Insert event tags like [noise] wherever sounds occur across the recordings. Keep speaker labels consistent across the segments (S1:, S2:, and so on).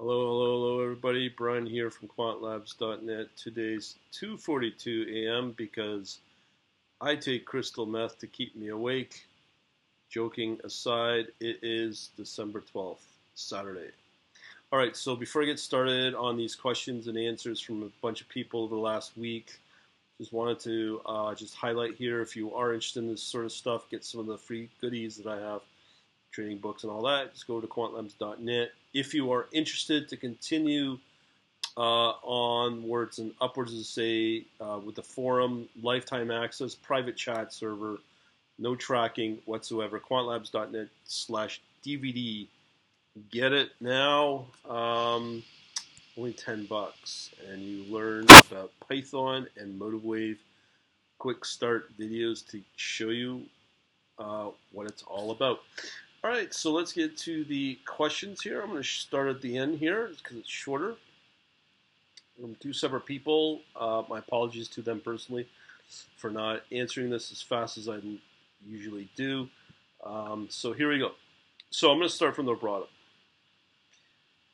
S1: Hello, hello, hello, everybody. Brian here from quantlabs.net. Today's 2:42 a.m. because I take crystal meth to keep me awake. Joking aside, it is December 12th, Saturday. All right, so before I get started on these questions and answers from a bunch of people over the last week, just wanted to uh, just highlight here if you are interested in this sort of stuff, get some of the free goodies that I have trading books and all that, just go to quantlabs.net. If you are interested to continue uh, onwards and upwards, to say, uh, with the forum, lifetime access, private chat server, no tracking whatsoever, quantlabs.net slash DVD. Get it now. Um, only 10 bucks. And you learn about Python and MotiveWave quick start videos to show you uh, what it's all about. All right, so let's get to the questions here. I'm going to start at the end here because it's shorter. From two separate people. Uh, my apologies to them personally for not answering this as fast as I usually do. Um, so here we go. So I'm going to start from the bottom.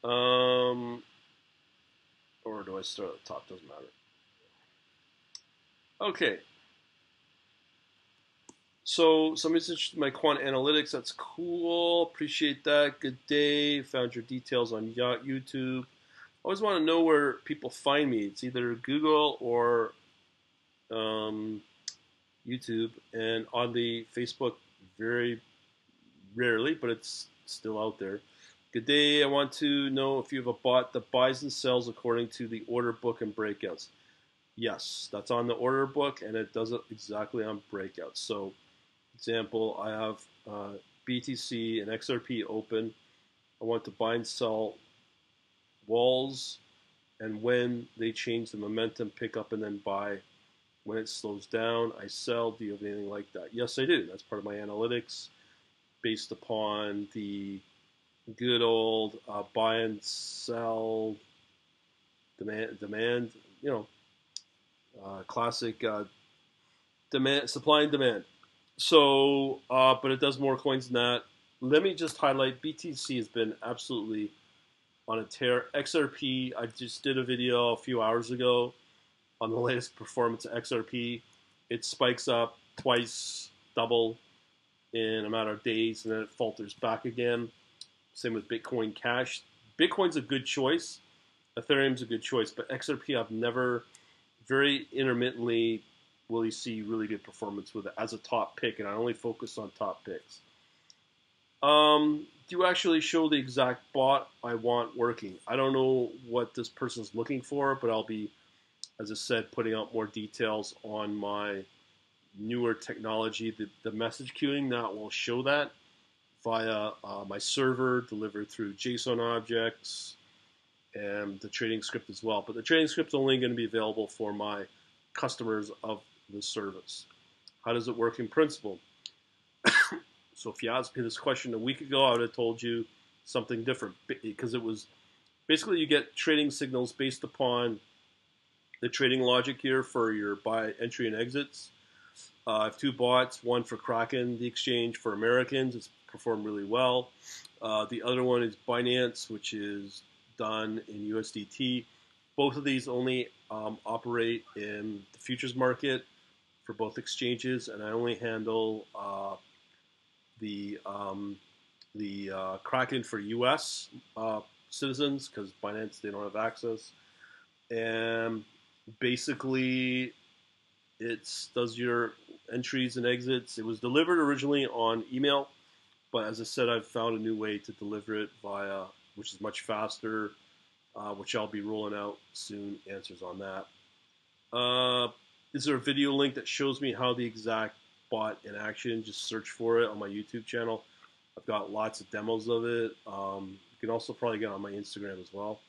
S1: Um, or do I start at the top? Doesn't matter. Okay, so somebody's interested in my quant analytics. That's cool. Appreciate that. Good day. Found your details on YouTube. Always want to know where people find me. It's either Google or um, YouTube, and oddly, Facebook very rarely, but it's still out there. Good day. I want to know if you have a bot that buys and sells according to the order book and breakouts. Yes, that's on the order book, and it does it exactly on breakouts. So example, I have uh, BTC and XRP open. I want to buy and sell walls, and when they change the momentum, pick up and then buy. When it slows down, I sell. Do you have anything like that? Yes, I do. That's part of my analytics based upon the good old uh, buy and sell demand, demand you know, uh, classic uh, demand, supply and demand. So, uh, but it does more coins than that. Let me just highlight BTC has been absolutely on a tear. XRP, I just did a video a few hours ago on the [laughs] latest performance of XRP. It spikes up twice, double in a matter of days, and then it falters back again. Same with Bitcoin Cash. Bitcoin's a good choice. Ethereum's a good choice, but XRP I've never very intermittently will you see really good performance with it as a top pick, and I only focus on top picks. Um, do you actually show the exact bot I want working? I don't know what this person's looking for, but I'll be, as I said, putting out more details on my newer technology, the, the message queuing that will show that via uh, my server delivered through JSON objects and the trading script as well. But the trading script is only going to be available for my customers of the service. How does it work in principle? [coughs] so if you asked me this question a week ago, I would have told you something different because it was basically you get trading signals based upon the trading logic here for your buy entry and exits. Uh, I have two bots, one for Kraken, the exchange for Americans. It's performed really well. Uh, the other one is Binance, which is done in USDT. Both of these only um, operate in the futures market for both exchanges, and I only handle uh, the um, the uh, Kraken for U.S. Uh, citizens because Binance they don't have access, and basically it does your entries and exits. It was delivered originally on email, but as I said, I've found a new way to deliver it via, which is much faster, uh, which I'll be rolling out soon. Answers on that. Is there a video link that shows me how the exact bot in action? Just search for it on my YouTube channel. I've got lots of demos of it. Um, you can also probably get on my Instagram as well.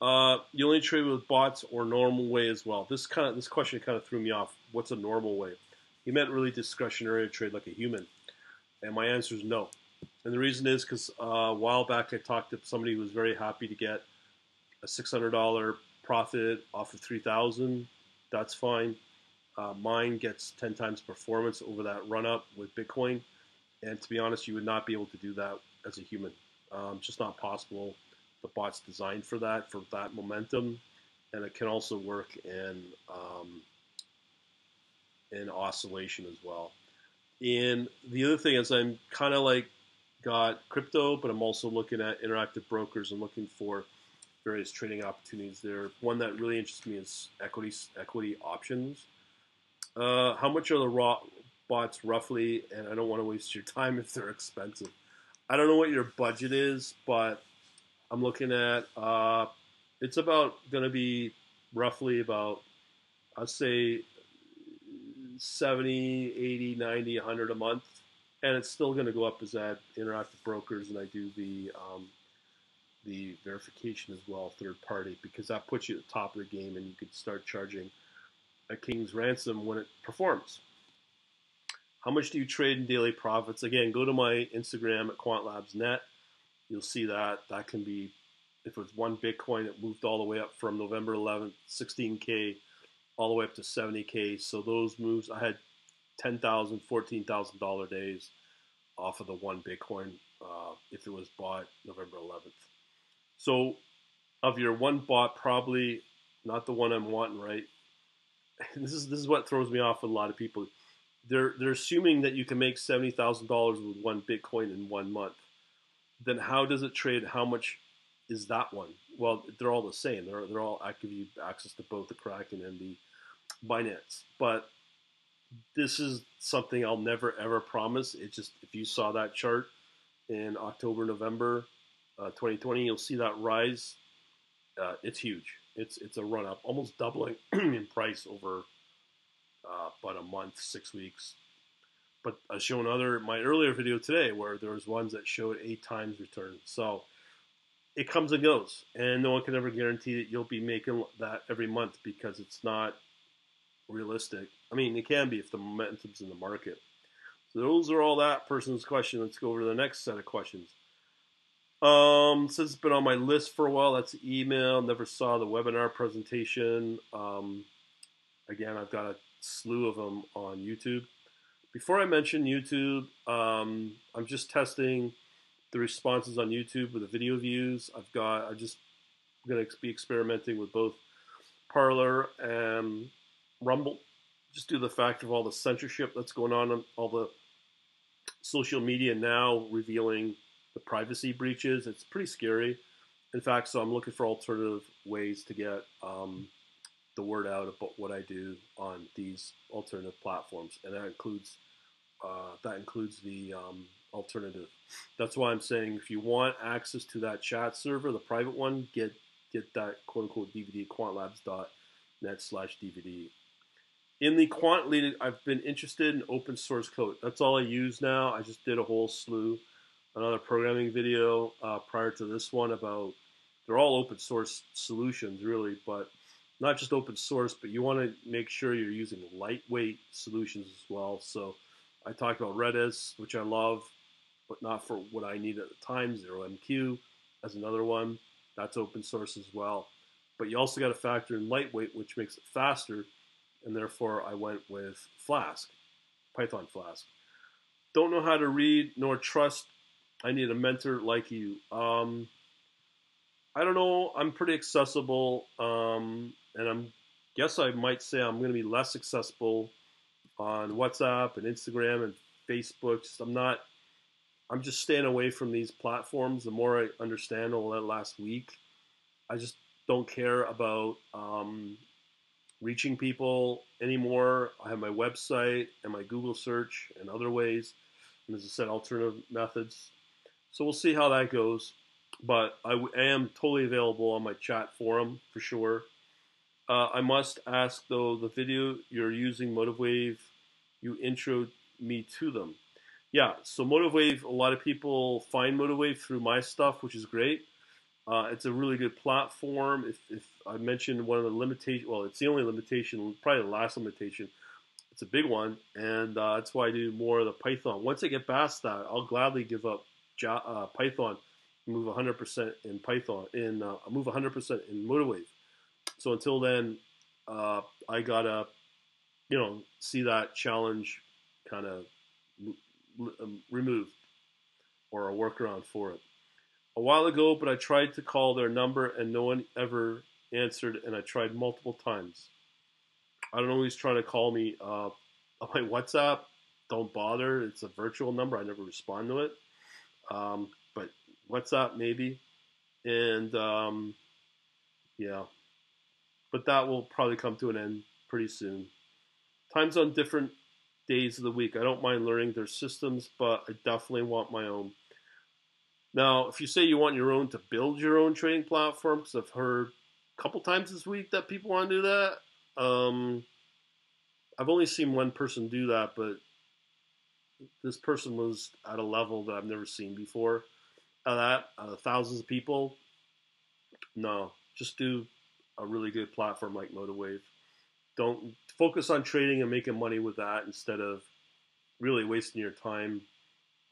S1: Uh, you only trade with bots or normal way as well. This kind of this question kind of threw me off. What's a normal way? He meant really discretionary trade like a human, and my answer is no. And the reason is because uh, a while back I talked to somebody who was very happy to get a $600 profit off of 3000 that's fine. Uh, mine gets 10 times performance over that run up with Bitcoin. And to be honest, you would not be able to do that as a human. Um, just not possible the bot's designed for that, for that momentum, and it can also work in um, in oscillation as well. And the other thing is, I'm kind of like got crypto, but I'm also looking at interactive brokers and looking for various trading opportunities there. One that really interests me is equity equity options. Uh, how much are the raw bots roughly? And I don't want to waste your time if they're expensive. I don't know what your budget is, but I'm looking at uh, it's about going to be roughly about I'd say 70, 80, 90, 100 a month. And it's still going to go up as I interact with brokers and I do the um, the verification as well, third party, because that puts you at the top of the game and you could start charging a king's ransom when it performs. How much do you trade in daily profits? Again, go to my Instagram at QuantLabsNet. You'll see that. That can be, if it's one Bitcoin, it moved all the way up from November 11th, 16K, all the way up to 70K. So those moves, I had $10,000, $14,000 days off of the one Bitcoin uh, if it was bought November 11th. So of your one bot, probably not the one I'm wanting, right? [laughs] This is this is what throws me off with a lot of people. They're they're assuming that you can make seventy thousand dollars with one Bitcoin in one month. Then how does it trade? How much is that one? Well, they're all the same. They're they're all I give you access to both the Kraken and the Binance. But this is something I'll never ever promise. It just if you saw that chart in October, November, uh, 2020, you'll see that rise. Uh, it's huge. It's it's a run up, almost doubling [clears throat] in price over uh, about a month, six weeks. But I shown other my earlier video today where there was ones that showed eight times return. So it comes and goes, and no one can ever guarantee that you'll be making that every month because it's not realistic. I mean, it can be if the momentum's in the market. So those are all that person's question. Let's go over to the next set of questions. Um, since it's been on my list for a while, that's email. Never saw the webinar presentation. Um, again, I've got a slew of them on YouTube. Before I mention YouTube, um, I'm just testing the responses on YouTube with the video views. I've got, I just going to be experimenting with both Parler and Rumble, just due to the fact of all the censorship that's going on on all the social media now revealing the privacy breaches. It's pretty scary. In fact, so I'm looking for alternative ways to get um, the word out about what I do on these alternative platforms, and that includes uh, that includes the um, alternative. That's why I'm saying if you want access to that chat server, the private one, get get that quote unquote DVD quantlabs.net slash DVD. In the quant lead, I've been interested in open source code. That's all I use now. I just did a whole slew another programming video uh, prior to this one about they're all open source solutions really, but not just open source, but you want to make sure you're using lightweight solutions as well. So I talked about Redis, which I love, but not for what I need at the time. Zero MQ as another one. That's open source as well. But you also got to factor in lightweight, which makes it faster, and therefore I went with Flask, Python Flask. Don't know how to read nor trust I need a mentor like you. Um, I don't know. I'm pretty accessible, um, and I'm guess I might say I'm going to be less accessible on WhatsApp and Instagram and Facebook. Just, I'm not. I'm just staying away from these platforms. The more I understand all that last week, I just don't care about um, reaching people anymore. I have my website and my Google search and other ways, and as I said, alternative methods. So we'll see how that goes. But I am totally available on my chat forum for sure. Uh, I must ask though, the video you're using MotiveWave, you intro me to them. Yeah, so MotiveWave, a lot of people find MotiveWave through my stuff, which is great. Uh, it's a really good platform. If, if I mentioned one of the limitations, well, it's the only limitation, probably the last limitation. It's a big one, and uh, that's why I do more of the Python. Once I get past that, I'll gladly give up uh, Python, move 100% in Python, in uh, move 100% in MotiveWave. So until then, uh, I gotta, you know, see that challenge kind of um, removed or a workaround for it. a while ago, but I tried to call their number and no one ever answered, and I tried multiple times. I don't know who's trying to call me uh, [laughs] on my WhatsApp. Don't bother. It's a virtual number. I never respond to it. Um, but WhatsApp maybe, and um, yeah. But that will probably come to an end pretty soon. Times on different days of the week. I don't mind learning their systems, but I definitely want my own. Now, if you say you want your own to build your own trading platform, because I've heard a couple times this week that people want to do that. Um, I've only seen one person do that, but this person was at a level that I've never seen before. Of that, thousands of people. No, just do a really good platform like MotiveWave. Don't focus on trading and making money with that instead of really wasting your time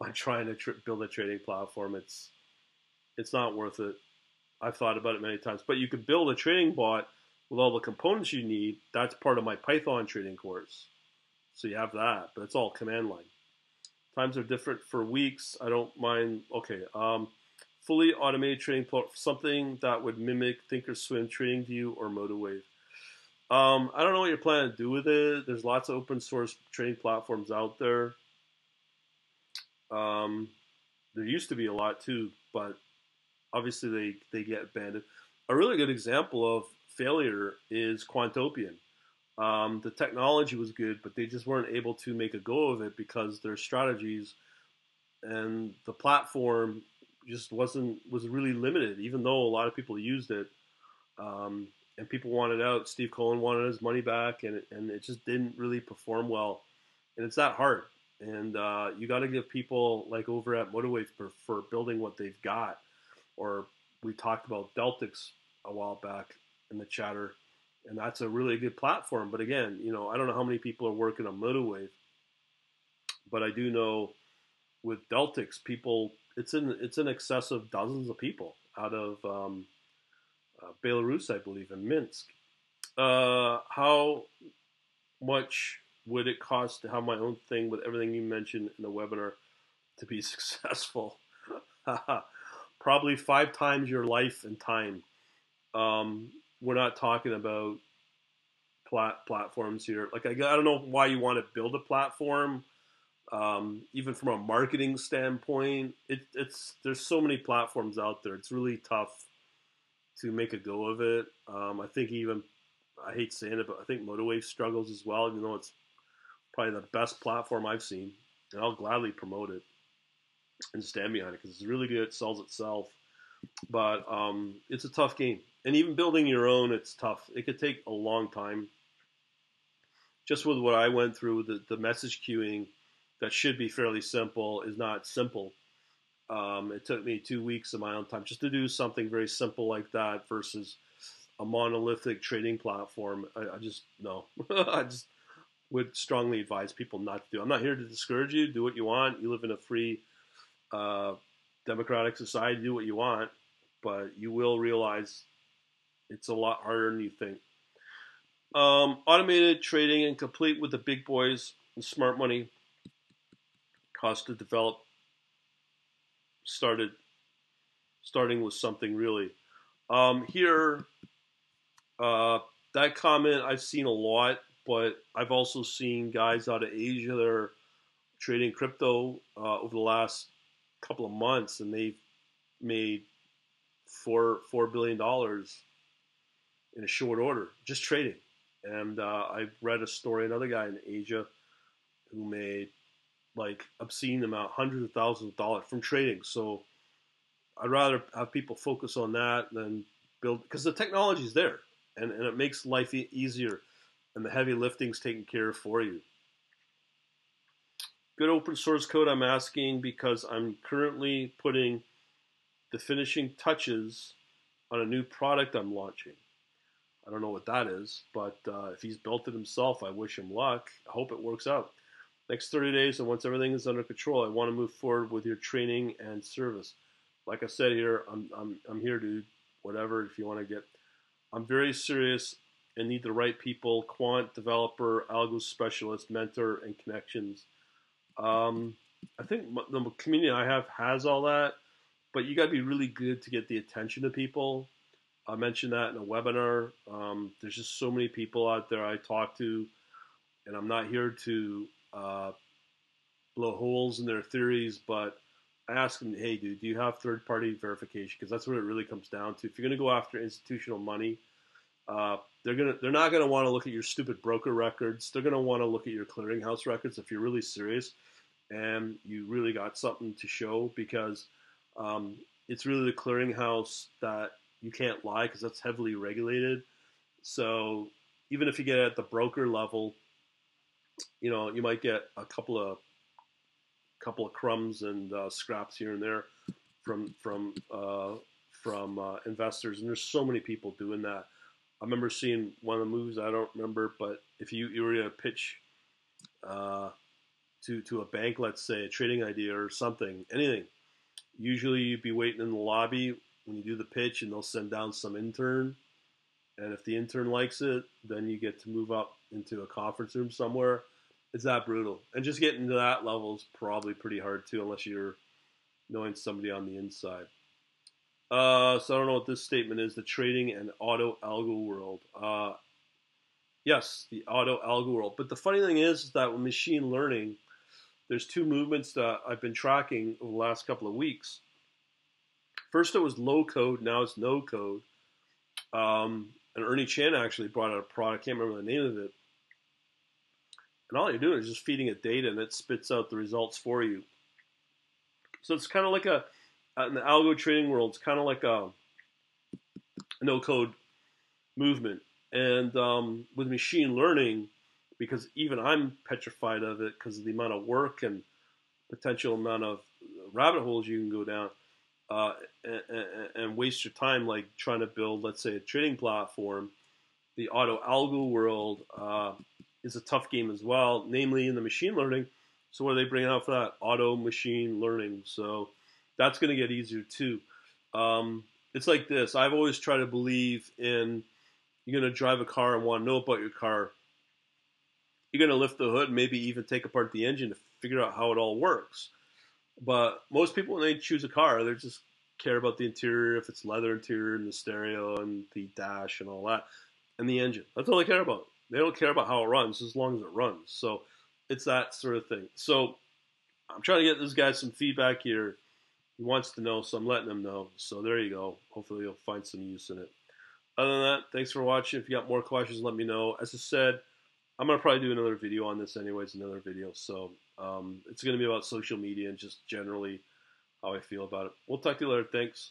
S1: on [laughs] trying to tr- build a trading platform. It's it's not worth it. I've thought about it many times, but you could build a trading bot with all the components you need. That's part of my Python trading course. So you have that, but it's all command line. Times are different for weeks. I don't mind. Okay, um, fully automated trading platform, something that would mimic Thinkorswim, TradingView, or MotiveWave. Um, I don't know what you're planning to do with it. There's lots of open source trading platforms out there. Um, there used to be a lot too, but obviously they, they get abandoned. A really good example of failure is Quantopian. Um, the technology was good, but they just weren't able to make a go of it because their strategies and the platform just wasn't was really limited. Even though a lot of people used it, um, and people wanted out. Steve Cohen wanted his money back, and it, and it just didn't really perform well. And it's that hard. And uh, you got to give people like over at MotiveWave for, for building what they've got. Or we talked about Deltix a while back in the chatter, and that's a really good platform. But again, you know, I don't know how many people are working on MotiveWave, but I do know with Deltix, people it's in it's in excess of dozens of people out of um, uh, Belarus, I believe, in Minsk. Uh, how much would it cost to have my own thing with everything you mentioned in the webinar to be [laughs] successful? [laughs] Probably five times your life and time. Um, we're not talking about plat- platforms here. Like I, I don't know why you want to build a platform. Um, even from a marketing standpoint, it, it's there's so many platforms out there. It's really tough to make a go of it. Um, I think even I hate saying it, but I think MotiveWave struggles as well, even though it's probably the best platform I've seen, and I'll gladly promote it and stand behind it because it's really good. It sells itself, but um, it's a tough game, and even building your own, it's tough. It could take a long time. Just with what I went through, the, the message queuing that should be fairly simple is not simple. Um, it took me two weeks of my own time just to do something very simple like that versus a monolithic trading platform. I, I just no, [laughs] I just would strongly advise people not to do. I'm not here to discourage you. Do what you want. You live in a free, uh, democratic society. Do what you want, but you will realize it's a lot harder than you think. Um, automated trading and complete with the big boys and smart money cost to develop started starting with something really. Um, here, uh, that comment I've seen a lot but I've also seen guys out of Asia that are trading crypto uh, over the last couple of months, and they've made four four billion dollars in a short order just trading. And uh, I read a story another guy in Asia who made like obscene amount, hundreds of thousands of dollars from trading. So I'd rather have people focus on that than build because the technology is there and, and it makes life e- easier and the heavy lifting's taken care of for you. Good open source code I'm asking because I'm currently putting the finishing touches on a new product I'm launching. I don't know what that is, but uh, if he's built it himself, I wish him luck. I hope it works out. Next 30 days, and once everything is under control, I want to move forward with your training and service. Like I said here, I'm, I'm, I'm here, dude. Whatever, if you want to get. I'm very serious and need the right people quant, developer, algo specialist, mentor, and connections. Um, I think the community I have has all that, but you got to be really good to get the attention of people. I mentioned that in a webinar. Um, there's just so many people out there I talk to, and I'm not here to uh, blow holes in their theories, but I ask them, hey, dude, do you have third party verification? Because that's what it really comes down to. If you're going to go after institutional money, uh, they're gonna they're not gonna want to look at your stupid broker records. They're gonna want to look at your clearinghouse records if you're really serious and you really got something to show because um, it's really the clearinghouse that you can't lie because that's heavily regulated. So even if you get at the broker level, you know you might get a couple of couple of crumbs and uh, scraps here and there from from uh, from uh, investors, and there's so many people doing that. I remember seeing one of the movies. I don't remember, but if you, you were to pitch uh, to to a bank, let's say a trading idea or something, anything, usually you'd be waiting in the lobby when you do the pitch, and they'll send down some intern. And if the intern likes it, then you get to move up into a conference room somewhere. It's that brutal, and just getting to that level is probably pretty hard too, unless you're knowing somebody on the inside. Uh, so I don't know what this statement is. The trading and auto algo world. Uh, yes, the auto algo world. But the funny thing is, is that with machine learning, there's two movements that I've been tracking over the last couple of weeks. First, it was low code. Now it's no code. Um, and Ernie Chan actually brought out a product. I can't remember the name of it. And all you're doing is just feeding it data, and it spits out the results for you. So it's kind of like a in the algo trading world, it's kind of like a, no code movement. And um, with machine learning, because even I'm petrified of it because of the amount of work and potential amount of rabbit holes you can go down uh, and, and, waste your time like trying to build, let's say, a trading platform. The auto algo world uh, is a tough game as well, namely in the machine learning. So, what are they bringing out for that? Auto machine learning. So, that's going to get easier too. Um, it's like this. I've always tried to believe in you're going to drive a car and want to know about your car. You're going to lift the hood, and maybe even take apart the engine to figure out how it all works. But most people, when they choose a car, they just care about the interior, if it's leather interior and the stereo and the dash and all that, and the engine. That's all they care about. They don't care about how it runs as long as it runs. So it's that sort of thing. So I'm trying to get this guy some feedback here wants to know, so I'm letting him know. So there you go. Hopefully you'll find some use in it. Other than that, thanks for watching. If you got more questions, let me know. As I said, I'm gonna probably do another video on this anyways, another video. So um, it's gonna be about social media and just generally how I feel about it. We'll talk to you later. Thanks.